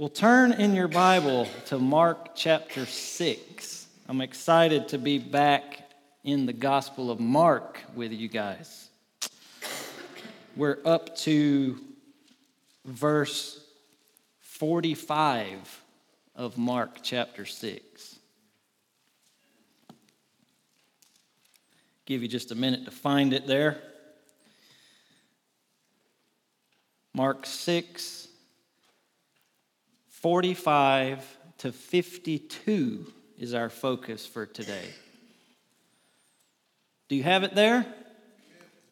Well, turn in your Bible to Mark chapter 6. I'm excited to be back in the Gospel of Mark with you guys. We're up to verse 45 of Mark chapter 6. Give you just a minute to find it there. Mark 6 45 to 52 is our focus for today. Do you have it there?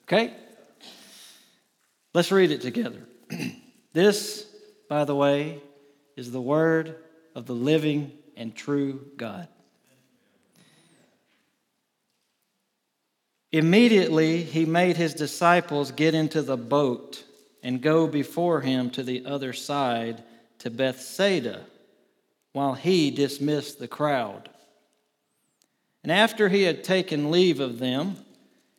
Okay. Let's read it together. this, by the way, is the word of the living and true God. Immediately, he made his disciples get into the boat and go before him to the other side to Bethsaida while he dismissed the crowd. And after he had taken leave of them,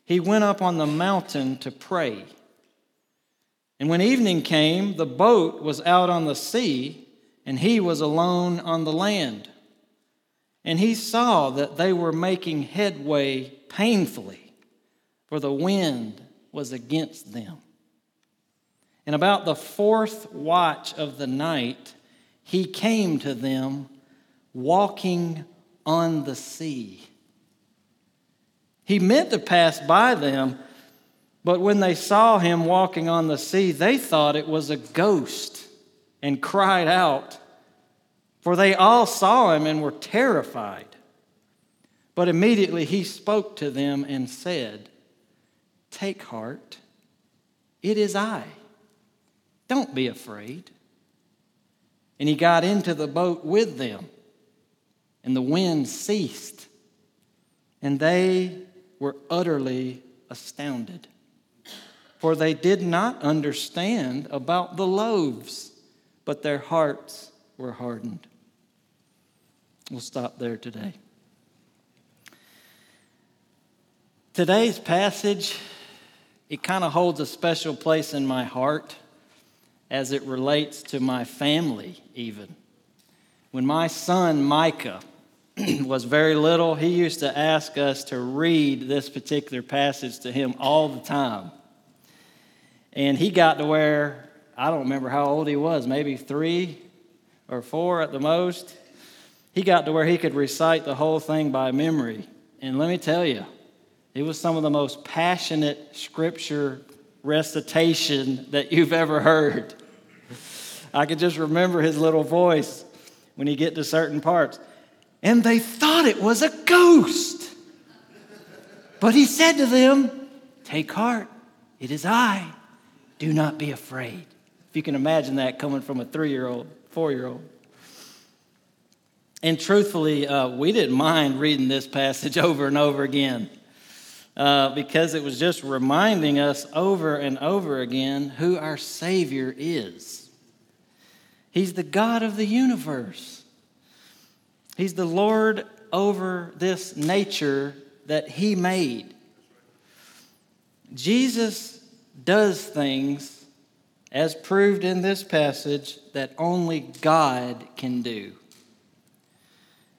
he went up on the mountain to pray. And when evening came, the boat was out on the sea, and he was alone on the land. And he saw that they were making headway painfully, for the wind was against them. And about the fourth watch of the night, he came to them walking on the sea. He meant to pass by them, but when they saw him walking on the sea, they thought it was a ghost and cried out, for they all saw him and were terrified. But immediately he spoke to them and said, Take heart, it is I. Don't be afraid. And he got into the boat with them, and the wind ceased, and they were utterly astounded. For they did not understand about the loaves, but their hearts were hardened. We'll stop there today. Today's passage, it kind of holds a special place in my heart as it relates to my family, even. When my son Micah was very little, he used to ask us to read this particular passage to him all the time. And he got to where, I don't remember how old he was, maybe three or four at the most. He got to where he could recite the whole thing by memory. And let me tell you, it was some of the most passionate scripture recitation that you've ever heard. I could just remember his little voice when he get to certain parts. And they thought it was a ghost. But he said to them, Take heart, it is I. Do not be afraid. If you can imagine that coming from a three year old, four year old. And truthfully, uh, we didn't mind reading this passage over and over again uh, because it was just reminding us over and over again who our Savior is. He's the God of the universe, He's the Lord over this nature that He made. Jesus does things, as proved in this passage, that only God can do.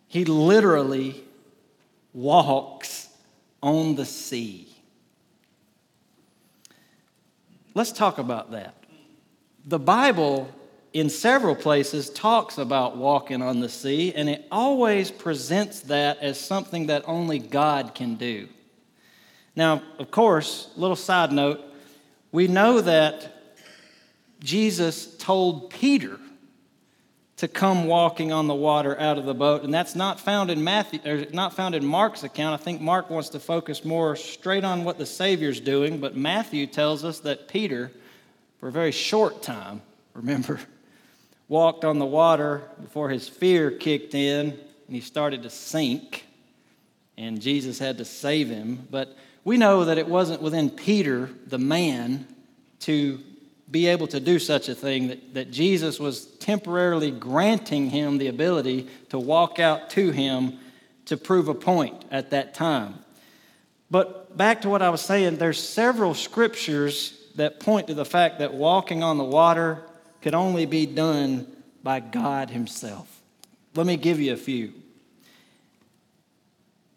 He literally walks on the sea. Let's talk about that. The Bible, in several places, talks about walking on the sea, and it always presents that as something that only God can do. Now, of course, little side note, we know that Jesus told Peter to come walking on the water out of the boat. And that's not found in Matthew, or not found in Mark's account. I think Mark wants to focus more straight on what the Savior's doing, but Matthew tells us that Peter, for a very short time, remember, walked on the water before his fear kicked in and he started to sink, and Jesus had to save him. But we know that it wasn't within Peter, the man, to be able to do such a thing, that, that Jesus was temporarily granting him the ability to walk out to him to prove a point at that time. But back to what I was saying, there's several scriptures that point to the fact that walking on the water could only be done by God Himself. Let me give you a few.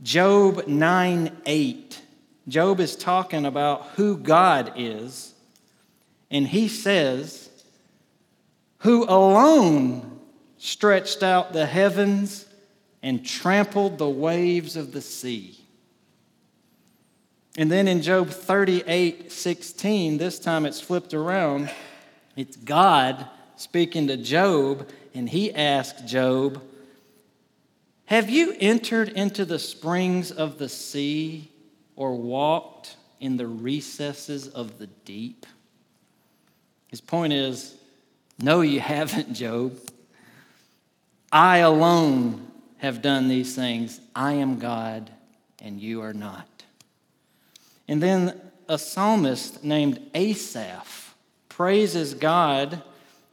Job 9 8. Job is talking about who God is, and he says, Who alone stretched out the heavens and trampled the waves of the sea. And then in Job 38 16, this time it's flipped around. It's God speaking to Job, and he asked Job, Have you entered into the springs of the sea or walked in the recesses of the deep? His point is, No, you haven't, Job. I alone have done these things. I am God, and you are not. And then a psalmist named Asaph praises God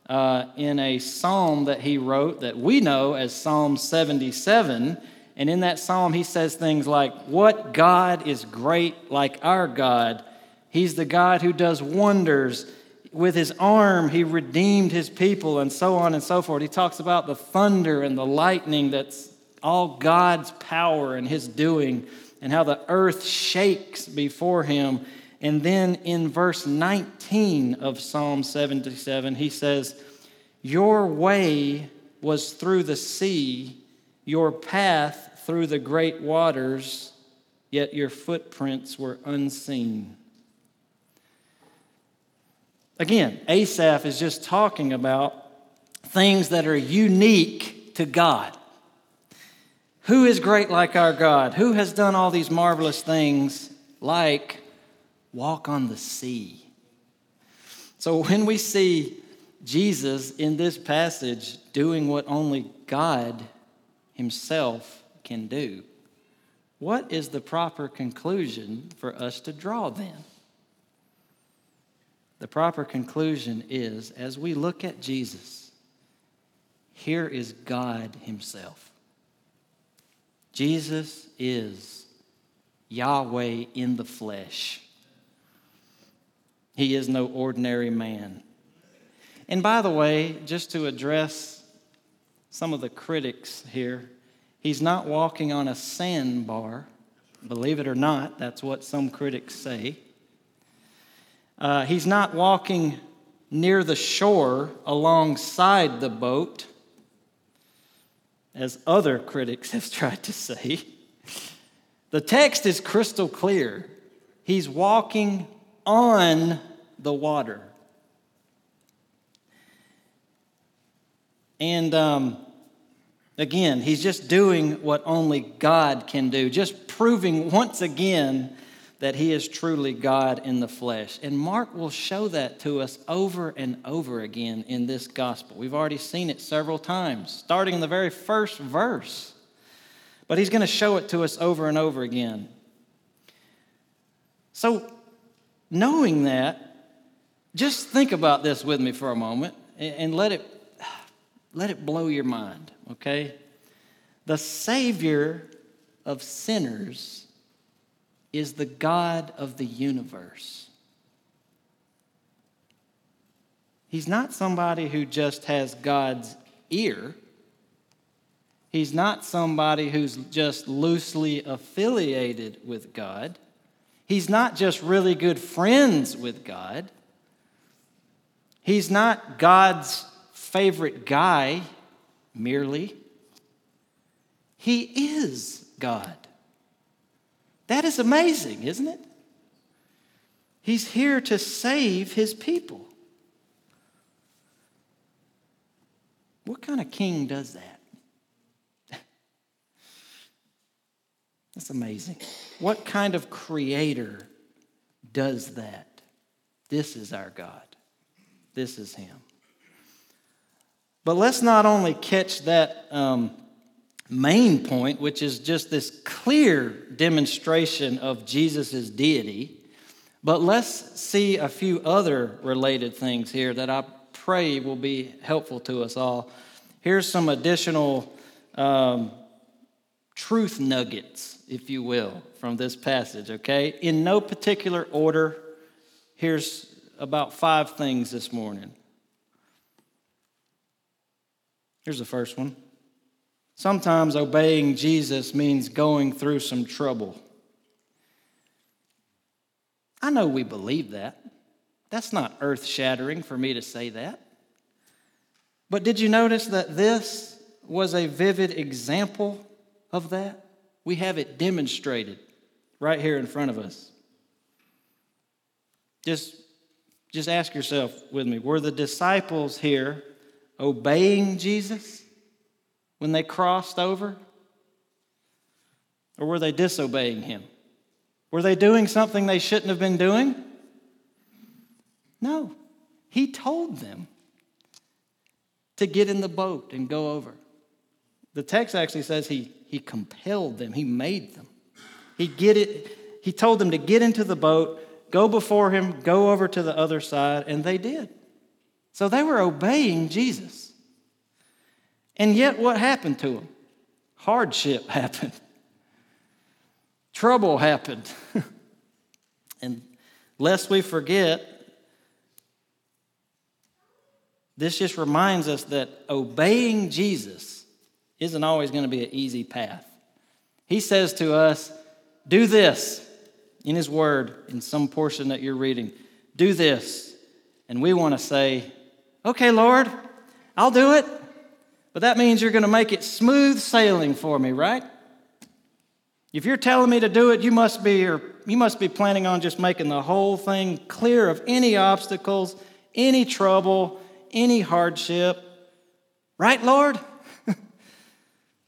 uh, in a psalm that he wrote that we know as Psalm 77. And in that psalm, he says things like, What God is great like our God? He's the God who does wonders. With his arm, he redeemed his people, and so on and so forth. He talks about the thunder and the lightning that's all God's power and his doing and how the earth shakes before him. And then in verse 19 of Psalm 77, he says, Your way was through the sea, your path through the great waters, yet your footprints were unseen. Again, Asaph is just talking about things that are unique to God. Who is great like our God? Who has done all these marvelous things like walk on the sea? So when we see Jesus in this passage doing what only God Himself can do, what is the proper conclusion for us to draw then? The proper conclusion is as we look at Jesus, here is God Himself. Jesus is Yahweh in the flesh. He is no ordinary man. And by the way, just to address some of the critics here, he's not walking on a sandbar. Believe it or not, that's what some critics say. Uh, he's not walking near the shore alongside the boat as other critics have tried to say. The text is crystal clear. He's walking on the water. And um, again, he's just doing what only God can do, just proving once again that he is truly God in the flesh. And Mark will show that to us over and over again in this gospel. We've already seen it several times, starting in the very first verse. But he's going to show it to us over and over again. So, knowing that, just think about this with me for a moment and let it, let it blow your mind, okay? The Savior of sinners is the God of the universe. He's not somebody who just has God's ear. He's not somebody who's just loosely affiliated with God. He's not just really good friends with God. He's not God's favorite guy merely. He is God. That is amazing, isn't it? He's here to save his people. What kind of king does that? That's amazing. What kind of creator does that? This is our God. This is Him. But let's not only catch that um, main point, which is just this clear demonstration of Jesus' deity. But let's see a few other related things here that I pray will be helpful to us all. Here's some additional um, truth nuggets, if you will, from this passage, okay? In no particular order, here's about five things this morning. Here's the first one. Sometimes obeying Jesus means going through some trouble. I know we believe that. That's not earth shattering for me to say that. But did you notice that this was a vivid example of that? We have it demonstrated right here in front of us. Just, just ask yourself with me were the disciples here obeying Jesus when they crossed over? Or were they disobeying him? Were they doing something they shouldn't have been doing? No. He told them to get in the boat and go over. The text actually says he, he compelled them, he made them. He, get it, he told them to get into the boat, go before him, go over to the other side, and they did. So they were obeying Jesus. And yet, what happened to them? Hardship happened, trouble happened. and lest we forget, this just reminds us that obeying Jesus isn't always going to be an easy path. He says to us, Do this in His Word, in some portion that you're reading. Do this. And we want to say, Okay, Lord, I'll do it. But that means you're going to make it smooth sailing for me, right? If you're telling me to do it, you must be or you must be planning on just making the whole thing clear of any obstacles, any trouble, any hardship. Right, Lord?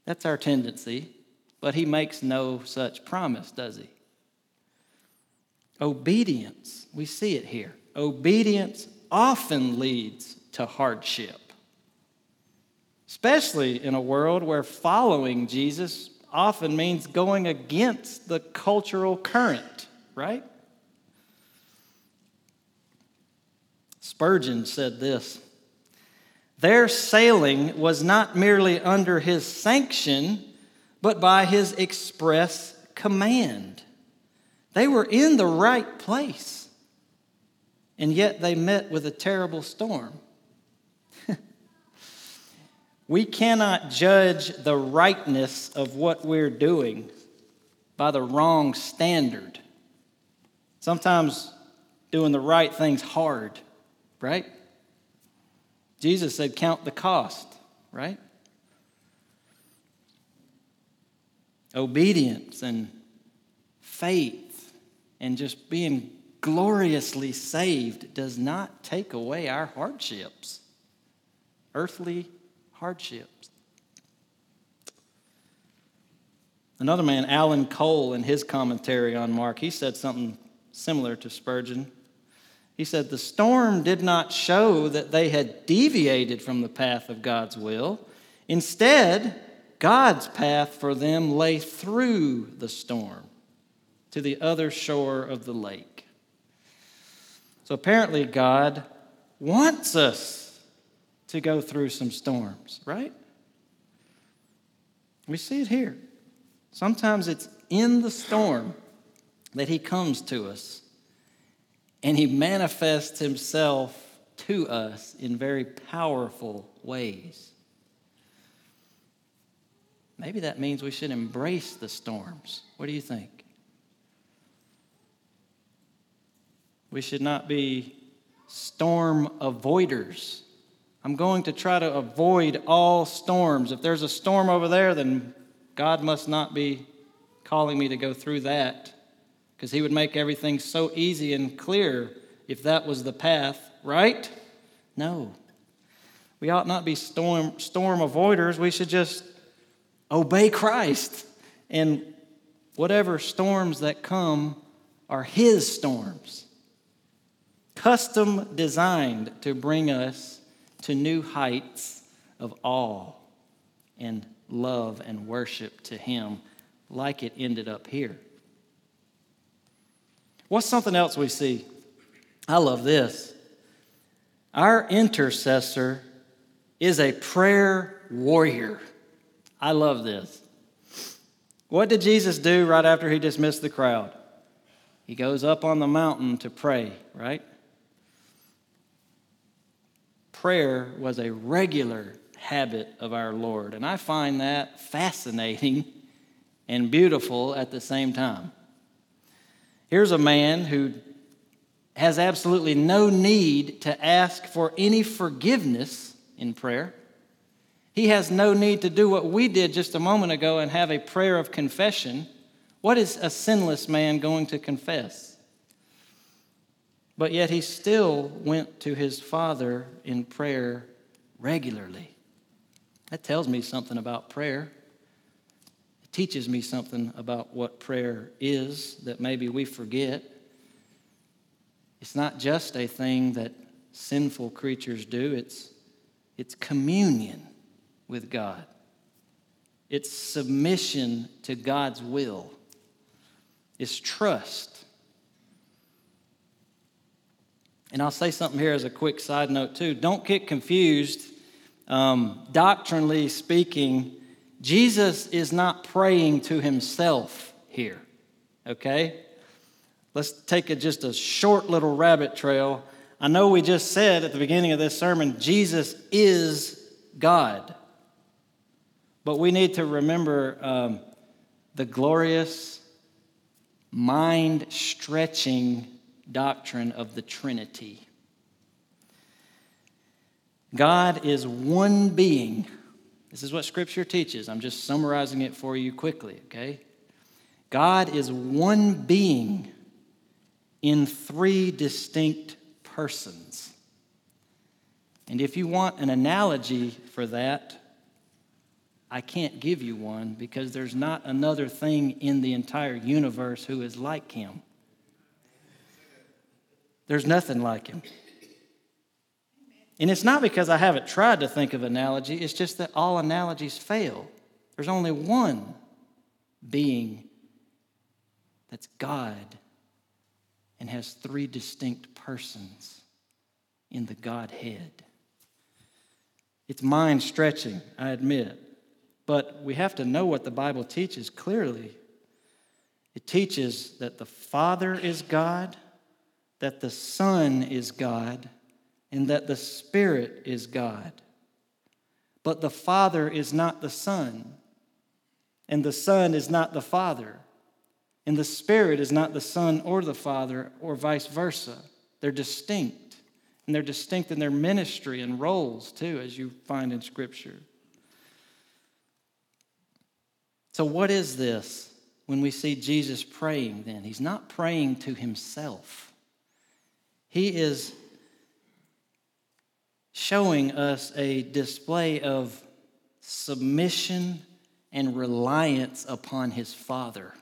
That's our tendency. But he makes no such promise, does he? Obedience, we see it here. Obedience often leads to hardship, especially in a world where following Jesus often means going against the cultural current, right? Spurgeon said this their sailing was not merely under his sanction, but by his express command. They were in the right place, and yet they met with a terrible storm. we cannot judge the rightness of what we're doing by the wrong standard. Sometimes doing the right thing's hard, right? Jesus said, Count the cost, right? Obedience and faith and just being gloriously saved does not take away our hardships, earthly hardships. Another man, Alan Cole, in his commentary on Mark, he said something similar to Spurgeon. He said, The storm did not show that they had deviated from the path of God's will. Instead, God's path for them lay through the storm to the other shore of the lake. So apparently, God wants us to go through some storms, right? We see it here. Sometimes it's in the storm that He comes to us and he manifests himself to us in very powerful ways. Maybe that means we should embrace the storms. What do you think? We should not be storm avoiders. I'm going to try to avoid all storms. If there's a storm over there, then God must not be calling me to go through that because he would make everything so easy and clear if that was the path, right? No. We ought not be storm, storm avoiders. We should just obey Christ. And whatever storms that come are his storms, custom designed to bring us to new heights of awe and love and worship to him, like it ended up here. What's something else we see? I love this. Our intercessor is a prayer warrior. I love this. What did Jesus do right after he dismissed the crowd? He goes up on the mountain to pray, right? Prayer was a regular habit of our Lord. And I find that fascinating and beautiful at the same time. Here's a man who has absolutely no need to ask for any forgiveness in prayer. He has no need to do what we did just a moment ago and have a prayer of confession. What is a sinless man going to confess? But yet he still went to his Father in prayer regularly. That tells me something about prayer. Teaches me something about what prayer is that maybe we forget. It's not just a thing that sinful creatures do, it's, it's communion with God, it's submission to God's will, it's trust. And I'll say something here as a quick side note, too. Don't get confused. Um, doctrinally speaking, Jesus is not praying to himself here, okay? Let's take a, just a short little rabbit trail. I know we just said at the beginning of this sermon, Jesus is God. But we need to remember um, the glorious, mind stretching doctrine of the Trinity. God is one being. This is what Scripture teaches. I'm just summarizing it for you quickly, okay? God is one being in three distinct persons. And if you want an analogy for that, I can't give you one because there's not another thing in the entire universe who is like him. There's nothing like him. And it's not because I haven't tried to think of analogy, it's just that all analogies fail. There's only one being that's God and has three distinct persons in the Godhead. It's mind stretching, I admit. But we have to know what the Bible teaches clearly. It teaches that the Father is God, that the Son is God, and that the Spirit is God. But the Father is not the Son, and the Son is not the Father, and the Spirit is not the Son or the Father, or vice versa. They're distinct, and they're distinct in their ministry and roles, too, as you find in Scripture. So, what is this when we see Jesus praying then? He's not praying to himself, he is showing us a display of submission and reliance upon his Father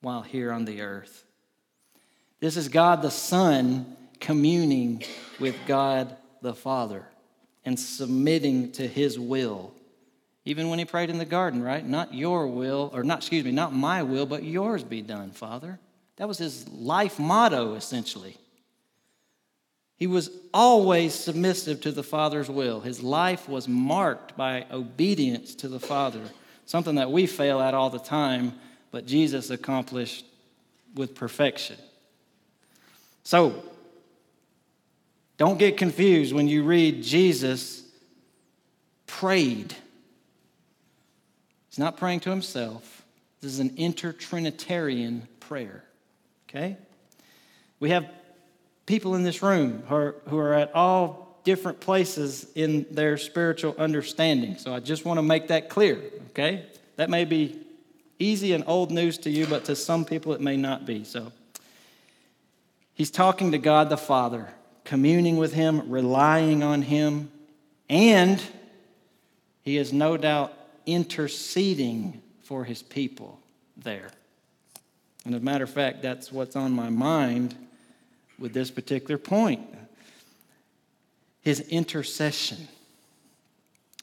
while here on the earth. This is God the Son communing with God the Father and submitting to his will even when he prayed in the garden, right? Not your will, or not, excuse me, not my will, but yours be done, Father. That was his life motto, essentially. He was always submissive to the Father's will. His life was marked by obedience to the Father, something that we fail at all the time, but Jesus accomplished with perfection. So, don't get confused when you read Jesus prayed He's not praying to himself. This is an intertrinitarian prayer. Okay? We have people in this room who are, who are at all different places in their spiritual understanding. So I just want to make that clear. Okay? That may be easy and old news to you, but to some people it may not be. So he's talking to God the Father, communing with him, relying on him, and he is no doubt interceding for his people there. And as a matter of fact, that's what's on my mind with this particular point his intercession.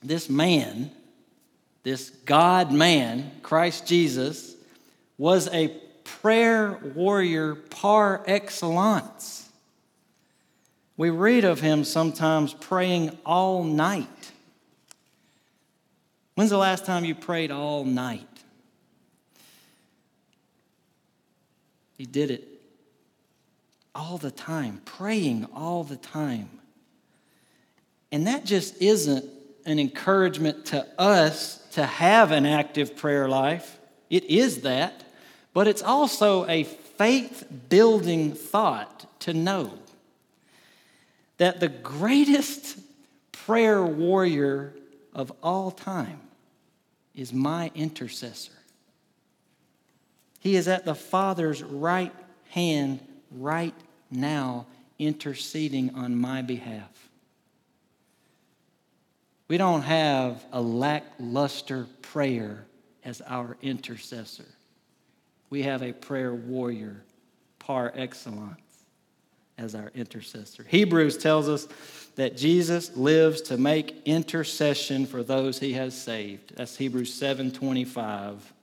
This man, this God man, Christ Jesus, was a prayer warrior par excellence. We read of him sometimes praying all night. When's the last time you prayed all night? He did it all the time, praying all the time. And that just isn't an encouragement to us to have an active prayer life. It is that, but it's also a faith building thought to know that the greatest prayer warrior of all time is my intercessor. He is at the Father's right hand right now, interceding on my behalf. We don't have a lackluster prayer as our intercessor. We have a prayer warrior par excellence as our intercessor. Hebrews tells us that Jesus lives to make intercession for those he has saved. That's Hebrews 7:25.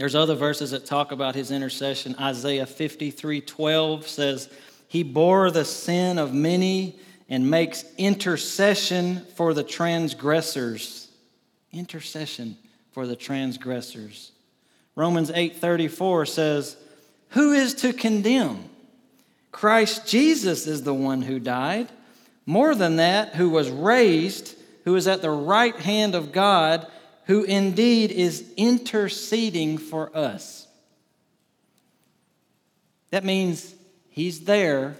There's other verses that talk about his intercession. Isaiah 53:12 says, "He bore the sin of many and makes intercession for the transgressors." Intercession for the transgressors. Romans 8:34 says, "Who is to condemn?" Christ Jesus is the one who died. More than that, who was raised, who is at the right hand of God, who indeed is interceding for us. That means he's there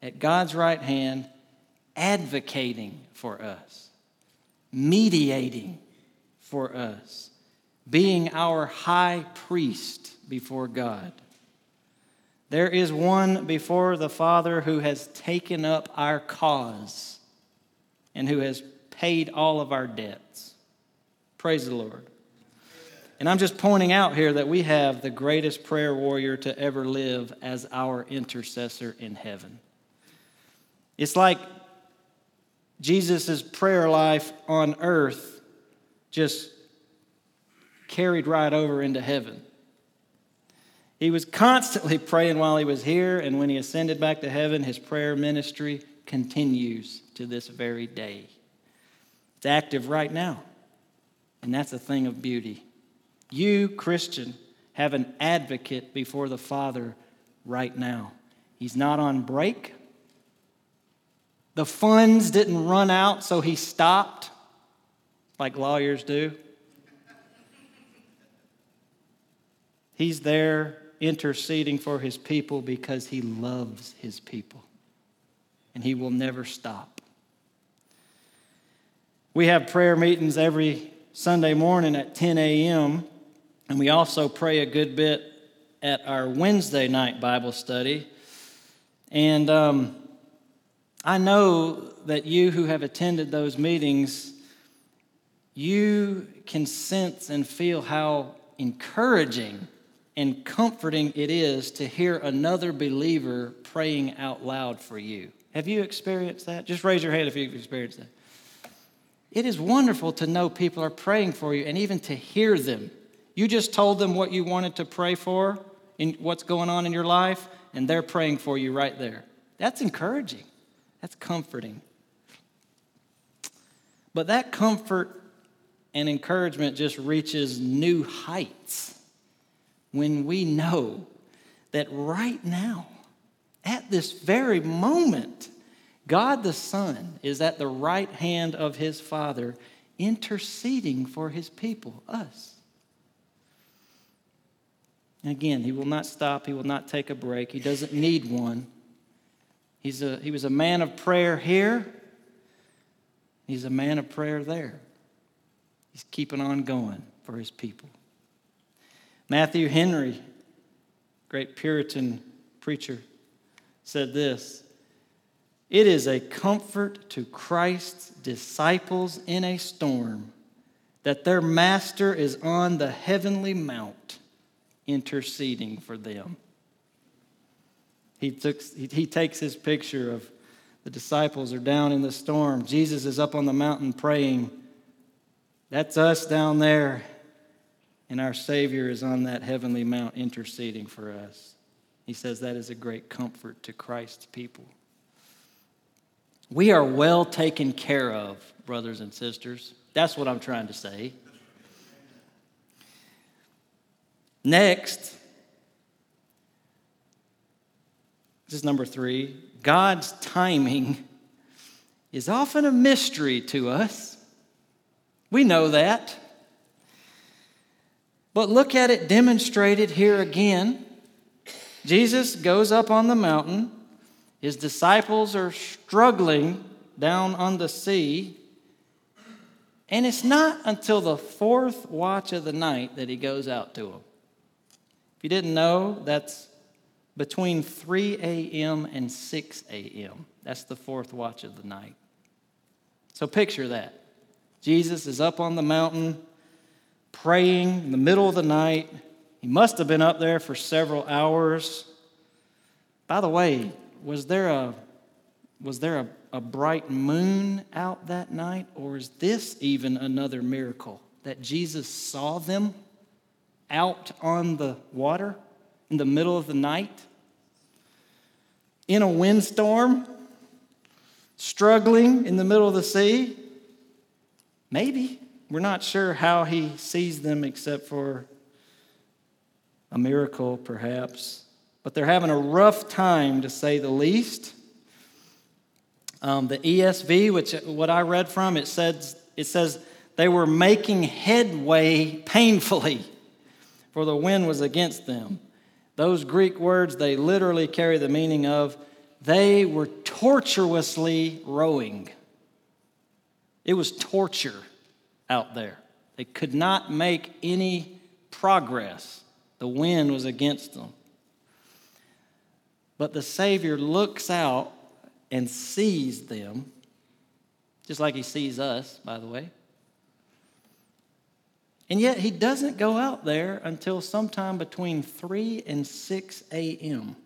at God's right hand, advocating for us, mediating for us, being our high priest before God. There is one before the Father who has taken up our cause and who has paid all of our debts. Praise the Lord. And I'm just pointing out here that we have the greatest prayer warrior to ever live as our intercessor in heaven. It's like Jesus' prayer life on earth just carried right over into heaven. He was constantly praying while he was here, and when he ascended back to heaven, his prayer ministry continues to this very day. It's active right now, and that's a thing of beauty. You, Christian, have an advocate before the Father right now. He's not on break. The funds didn't run out, so he stopped, like lawyers do. He's there interceding for his people because he loves his people. And he will never stop. We have prayer meetings every Sunday morning at 10 a.m., and we also pray a good bit at our Wednesday night Bible study. And um, I know that you who have attended those meetings, you can sense and feel how encouraging and comforting it is to hear another believer praying out loud for you. Have you experienced that? Just raise your hand if you've experienced that. It is wonderful to know people are praying for you and even to hear them. You just told them what you wanted to pray for and what's going on in your life, and they're praying for you right there. That's encouraging. That's comforting. But that comfort and encouragement just reaches new heights when we know that right now, at this very moment, God the Son is at the right hand of his Father, interceding for his people, us. Again, he will not stop, he will not take a break, he doesn't need one. He's a, he was a man of prayer here, he's a man of prayer there. He's keeping on going for his people. Matthew Henry, great Puritan preacher, said this It is a comfort to Christ's disciples in a storm that their master is on the heavenly mount interceding for them. He, took, he, he takes his picture of the disciples are down in the storm. Jesus is up on the mountain praying. That's us down there and our Savior is on that heavenly mount interceding for us. He says that is a great comfort to Christ's people. We are well taken care of, brothers and sisters. That's what I'm trying to say. Next, this is number three God's timing is often a mystery to us. We know that. But look at it demonstrated here again. Jesus goes up on the mountain. His disciples are struggling down on the sea. And it's not until the fourth watch of the night that he goes out to them. If you didn't know, that's between 3 a.m. and 6 a.m. That's the fourth watch of the night. So picture that. Jesus is up on the mountain praying in the middle of the night. He must have been up there for several hours. By the way, was there a was there a, a bright moon out that night, or is this even another miracle that Jesus saw them out on the water in the middle of the night? In a windstorm, struggling in the middle of the sea? Maybe. We're not sure how he sees them except for a miracle, perhaps. But they're having a rough time, to say the least. Um, the ESV, which what I read from, it says it says they were making headway painfully, for the wind was against them. Those Greek words they literally carry the meaning of they were tortuously rowing. It was torture out there. They could not make any progress. The wind was against them. But the Savior looks out and sees them, just like he sees us, by the way. And yet he doesn't go out there until sometime between 3 and 6 a.m.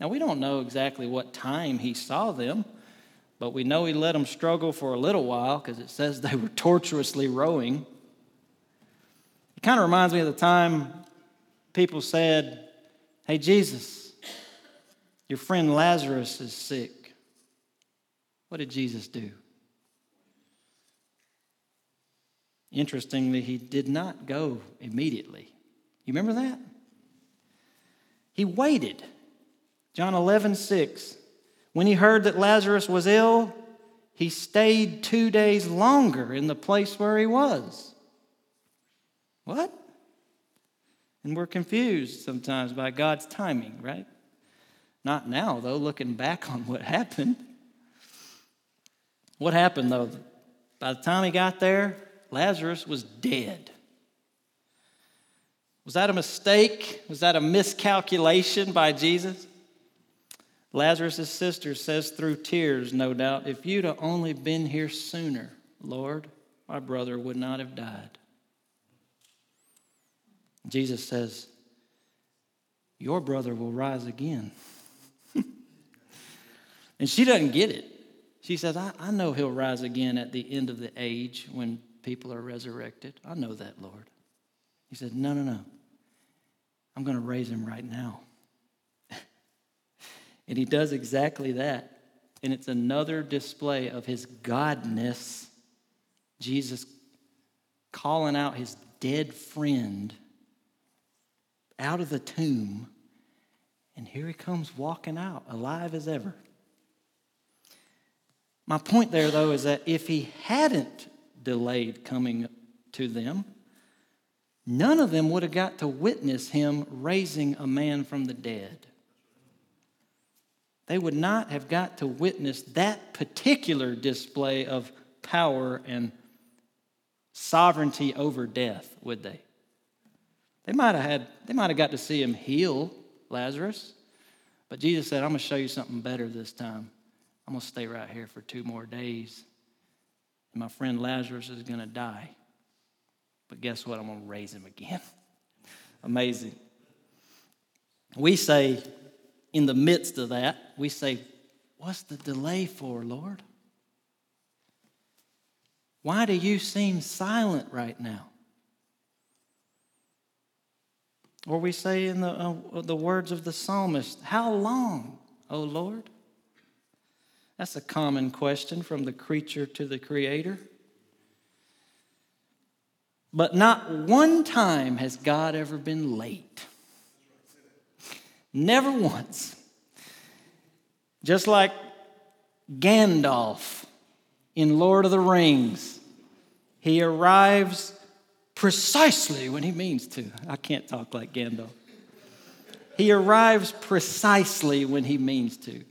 Now, we don't know exactly what time he saw them, but we know he let them struggle for a little while because it says they were tortuously rowing. It kind of reminds me of the time people said, Hey, Jesus, your friend Lazarus is sick. What did Jesus do? Interestingly, he did not go immediately. You remember that? He waited. John 11, 6. When he heard that Lazarus was ill, he stayed two days longer in the place where he was. What? And we're confused sometimes by God's timing, right? Not now, though, looking back on what happened. What happened, though? By the time he got there, Lazarus was dead. Was that a mistake? Was that a miscalculation by Jesus? Lazarus' sister says through tears, no doubt, if you'd have only been here sooner, Lord, my brother would not have died. Jesus says, Your brother will rise again. And she doesn't get it. She says, I, I know he'll rise again at the end of the age when people are resurrected. I know that, Lord. He said, No, no, no. I'm going to raise him right now. and he does exactly that. And it's another display of his godness. Jesus calling out his dead friend out of the tomb. And here he comes walking out, alive as ever. My point there, though, is that if he hadn't delayed coming to them, none of them would have got to witness him raising a man from the dead. They would not have got to witness that particular display of power and sovereignty over death, would they? They might have had, they might have got to see him heal Lazarus, but Jesus said, I'm going to show you something better this time. I'm going to stay right here for two more days. And my friend Lazarus is going to die. But guess what? I'm going to raise him again. Amazing. We say, in the midst of that, we say, What's the delay for, Lord? Why do you seem silent right now? Or we say in the, uh, the words of the psalmist, How long, O Lord? That's a common question from the creature to the creator. But not one time has God ever been late. Never once. Just like Gandalf in Lord of the Rings. He arrives precisely when he means to. I can't talk like Gandalf. He arrives precisely when he means to.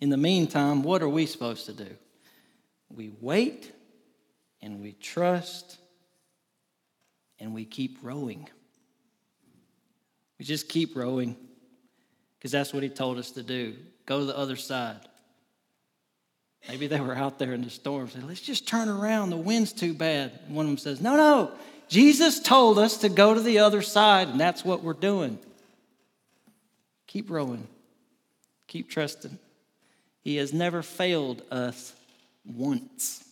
In the meantime, what are we supposed to do? We wait and we trust and we keep rowing. We just keep rowing because that's what he told us to do. Go to the other side. Maybe they were out there in the storm. Said, Let's just turn around. The wind's too bad. One of them says, No, no. Jesus told us to go to the other side, and that's what we're doing. Keep rowing. Keep trusting. He has never failed us once.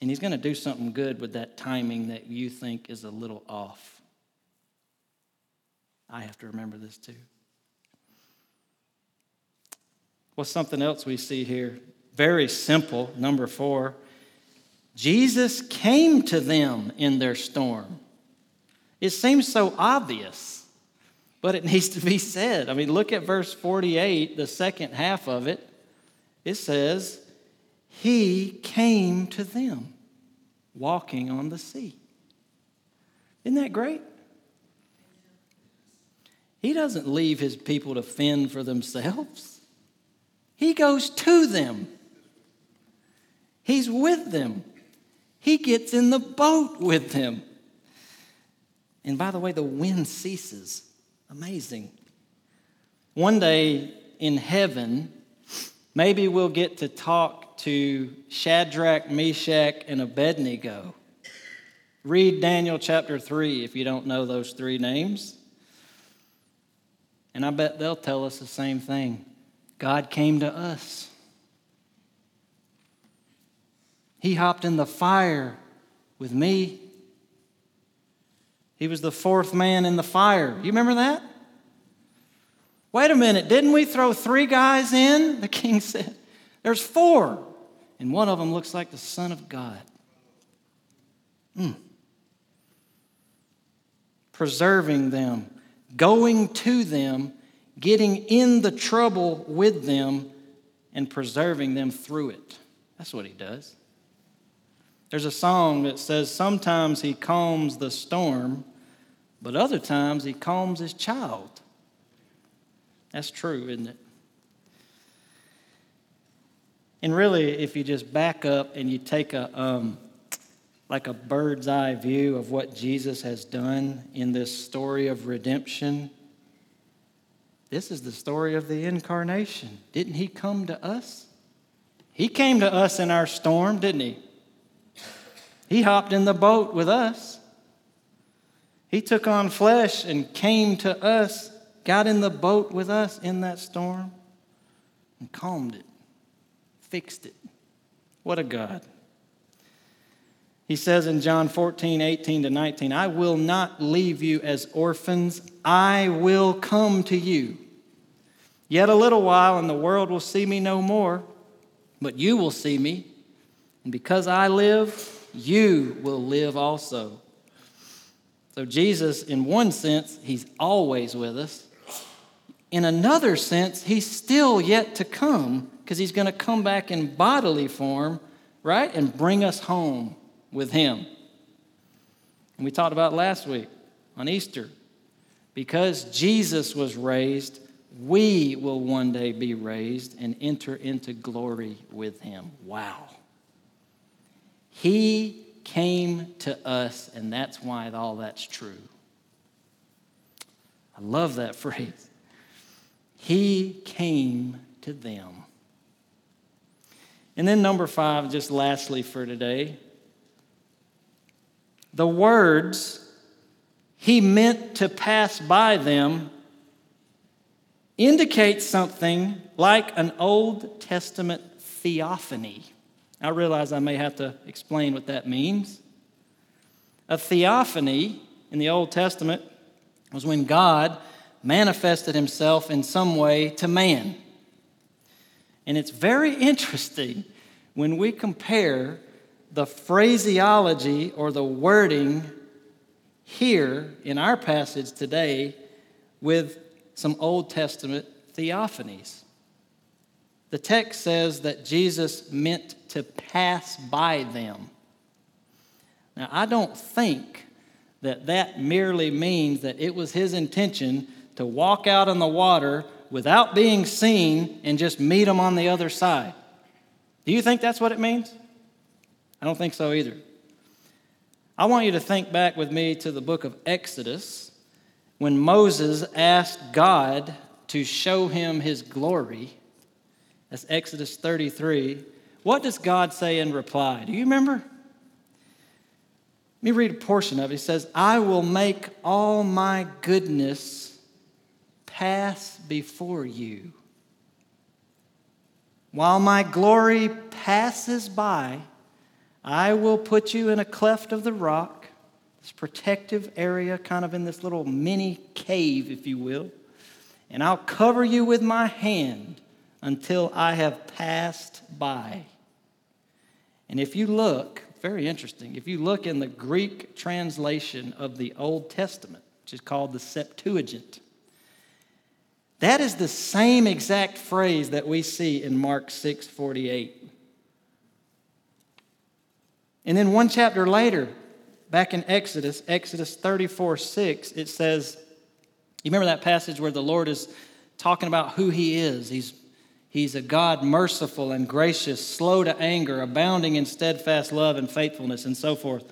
And he's going to do something good with that timing that you think is a little off. I have to remember this too. Well, something else we see here, very simple, number four. Jesus came to them in their storm. It seems so obvious, but it needs to be said. I mean, look at verse 48, the second half of it. It says, He came to them walking on the sea. Isn't that great? He doesn't leave his people to fend for themselves. He goes to them, He's with them. He gets in the boat with them. And by the way, the wind ceases. Amazing. One day in heaven, maybe we'll get to talk to Shadrach, Meshach, and Abednego. Read Daniel chapter 3 if you don't know those three names. And I bet they'll tell us the same thing. God came to us. He hopped in the fire with me. He was the fourth man in the fire. You remember that? Wait a minute, didn't we throw three guys in? The king said, There's four. And one of them looks like the Son of God. Mm. Preserving them, going to them, getting in the trouble with them and preserving them through it. That's what he does. There's a song that says sometimes he calms the storm, but other times he calms his child. That's true, isn't it? And really, if you just back up and you take a um, like a bird's eye view of what Jesus has done in this story of redemption, this is the story of the incarnation. Didn't he come to us? He came to us in our storm, didn't he? He hopped in the boat with us. He took on flesh and came to us, got in the boat with us in that storm, and calmed it, fixed it. What a God. He says in John 14, 18 to 19, I will not leave you as orphans, I will come to you. Yet a little while, and the world will see me no more, but you will see me. And because I live, you will live also. So, Jesus, in one sense, he's always with us. In another sense, he's still yet to come because he's going to come back in bodily form, right? And bring us home with him. And we talked about last week on Easter. Because Jesus was raised, we will one day be raised and enter into glory with him. Wow. He came to us, and that's why all that's true. I love that phrase. He came to them. And then, number five, just lastly for today, the words he meant to pass by them indicate something like an Old Testament theophany. I realize I may have to explain what that means. A theophany in the Old Testament was when God manifested himself in some way to man. And it's very interesting when we compare the phraseology or the wording here in our passage today with some Old Testament theophanies. The text says that Jesus meant to pass by them. Now, I don't think that that merely means that it was his intention to walk out on the water without being seen and just meet them on the other side. Do you think that's what it means? I don't think so either. I want you to think back with me to the book of Exodus when Moses asked God to show him his glory. That's Exodus 33. What does God say in reply? Do you remember? Let me read a portion of it. He says, I will make all my goodness pass before you. While my glory passes by, I will put you in a cleft of the rock, this protective area, kind of in this little mini cave, if you will, and I'll cover you with my hand until I have passed by. And if you look, very interesting, if you look in the Greek translation of the Old Testament, which is called the Septuagint, that is the same exact phrase that we see in Mark 6 48. And then one chapter later, back in Exodus, Exodus 34 6, it says, You remember that passage where the Lord is talking about who He is? He's, he's a God merciful and gracious, slow to anger, abounding in steadfast love and faithfulness, and so forth.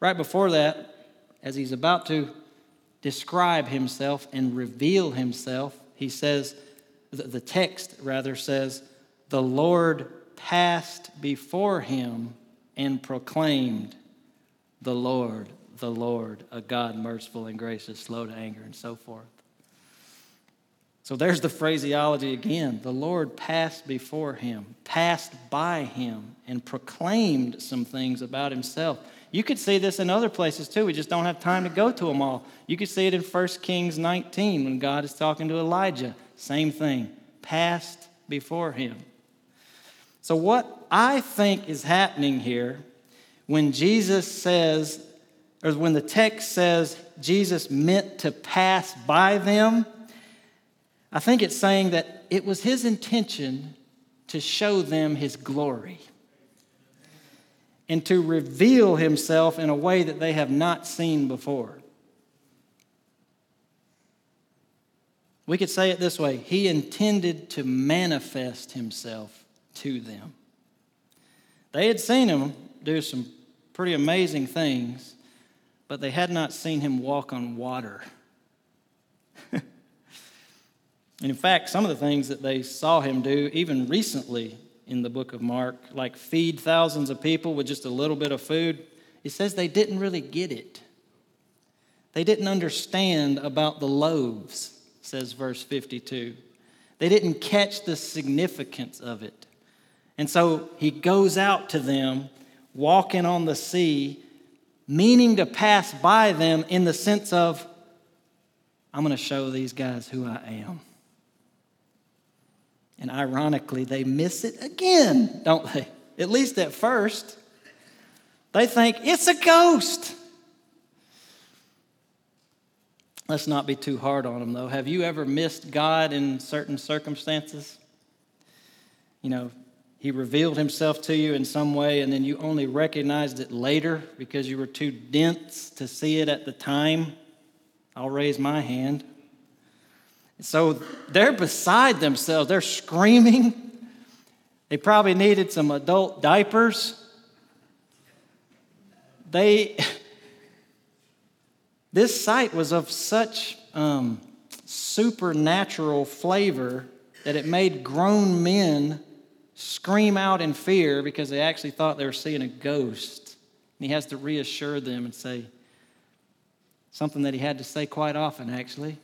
Right before that, as He's about to describe Himself and reveal Himself, he says, the text rather says, the Lord passed before him and proclaimed, The Lord, the Lord, a God merciful and gracious, slow to anger, and so forth. So there's the phraseology again. The Lord passed before him, passed by him, and proclaimed some things about himself. You could see this in other places too. We just don't have time to go to them all. You could see it in 1 Kings 19 when God is talking to Elijah. Same thing, passed before him. So, what I think is happening here when Jesus says, or when the text says Jesus meant to pass by them, I think it's saying that it was his intention to show them his glory and to reveal himself in a way that they have not seen before. We could say it this way He intended to manifest Himself to them. They had seen Him do some pretty amazing things, but they had not seen Him walk on water. and in fact, some of the things that they saw Him do, even recently, in the book of Mark, like feed thousands of people with just a little bit of food, it says they didn't really get it. They didn't understand about the loaves, says verse 52. They didn't catch the significance of it. And so he goes out to them, walking on the sea, meaning to pass by them in the sense of, I'm going to show these guys who I am. And ironically, they miss it again, don't they? At least at first. They think it's a ghost. Let's not be too hard on them, though. Have you ever missed God in certain circumstances? You know, He revealed Himself to you in some way, and then you only recognized it later because you were too dense to see it at the time. I'll raise my hand. So they're beside themselves. They're screaming. They probably needed some adult diapers. They, this sight was of such um, supernatural flavor that it made grown men scream out in fear because they actually thought they were seeing a ghost. And he has to reassure them and say something that he had to say quite often, actually.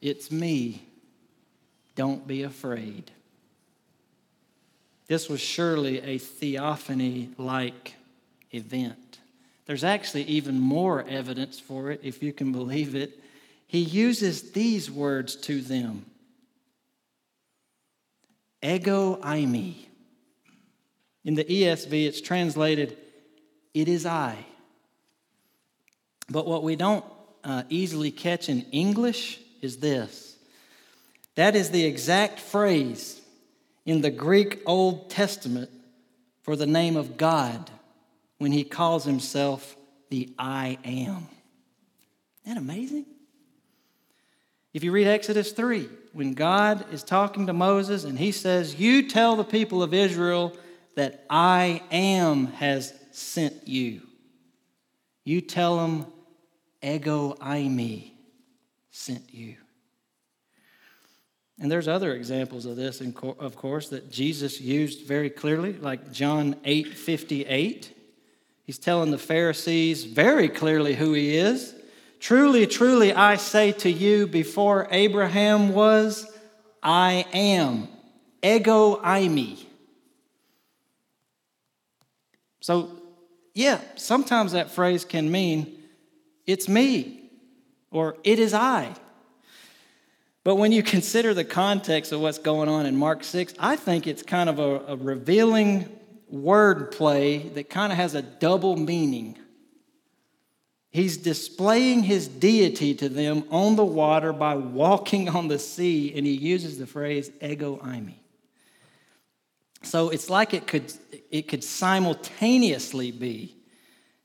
It's me. Don't be afraid. This was surely a theophany like event. There's actually even more evidence for it, if you can believe it. He uses these words to them Ego eimi. In the ESV, it's translated, It is I. But what we don't uh, easily catch in English is this that is the exact phrase in the Greek Old Testament for the name of God when he calls himself the I am. Isn't that amazing? If you read Exodus 3, when God is talking to Moses and he says, You tell the people of Israel that I am has sent you. You tell them, Ego eimi sent you. And there's other examples of this, of course, that Jesus used very clearly, like John 8 58. He's telling the Pharisees very clearly who he is. Truly, truly, I say to you, before Abraham was, I am. Ego eimi. So, yeah, sometimes that phrase can mean it's me or it is I. But when you consider the context of what's going on in Mark 6, I think it's kind of a, a revealing word play that kind of has a double meaning. He's displaying his deity to them on the water by walking on the sea, and he uses the phrase ego eimi. So it's like it could, it could simultaneously be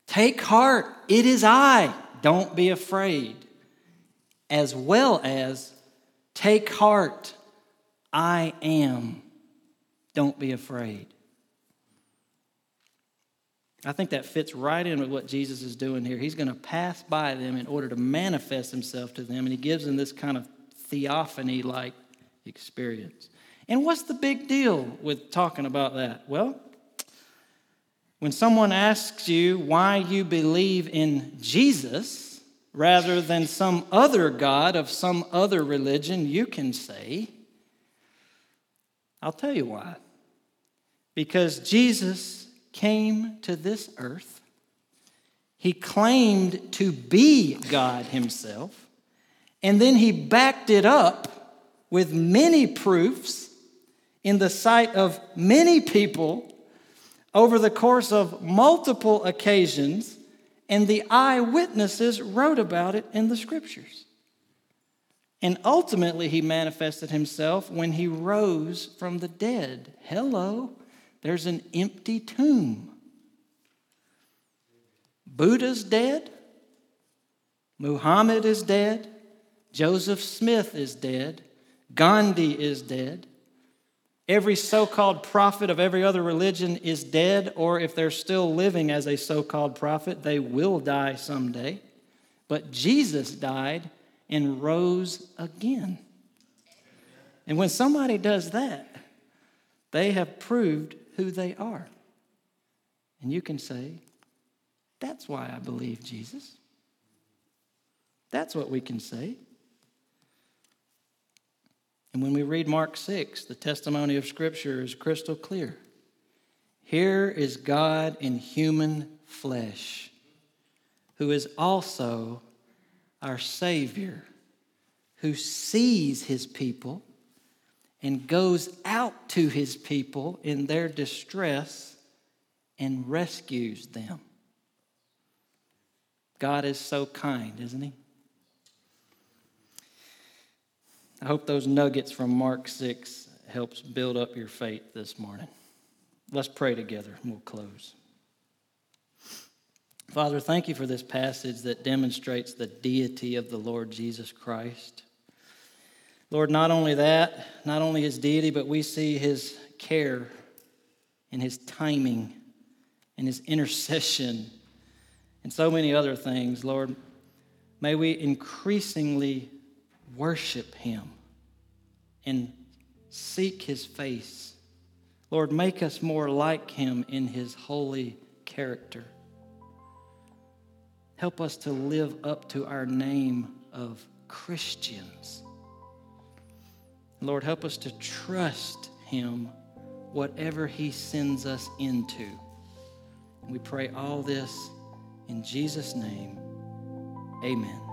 take heart, it is I, don't be afraid, as well as Take heart, I am. Don't be afraid. I think that fits right in with what Jesus is doing here. He's going to pass by them in order to manifest himself to them, and he gives them this kind of theophany like experience. And what's the big deal with talking about that? Well, when someone asks you why you believe in Jesus, rather than some other God of some other religion, you can say, I'll tell you why. Because Jesus came to this earth, he claimed to be God himself, and then he backed it up with many proofs in the sight of many people over the course of multiple occasions and the eyewitnesses wrote about it in the scriptures. And ultimately, he manifested himself when he rose from the dead. Hello, there's an empty tomb. Buddha's dead. Muhammad is dead. Joseph Smith is dead. Gandhi is dead. Every so called prophet of every other religion is dead, or if they're still living as a so called prophet, they will die someday. But Jesus died and rose again. And when somebody does that, they have proved who they are. And you can say, That's why I believe Jesus. That's what we can say. And when we read Mark 6, the testimony of Scripture is crystal clear. Here is God in human flesh, who is also our Savior, who sees his people and goes out to his people in their distress and rescues them. God is so kind, isn't he? I hope those nuggets from Mark 6 helps build up your faith this morning. Let's pray together and we'll close. Father, thank you for this passage that demonstrates the deity of the Lord Jesus Christ. Lord, not only that, not only his deity, but we see his care and his timing and his intercession and so many other things. Lord, may we increasingly worship him and seek his face. Lord, make us more like him in his holy character. Help us to live up to our name of Christians. Lord, help us to trust him whatever he sends us into. We pray all this in Jesus' name. Amen.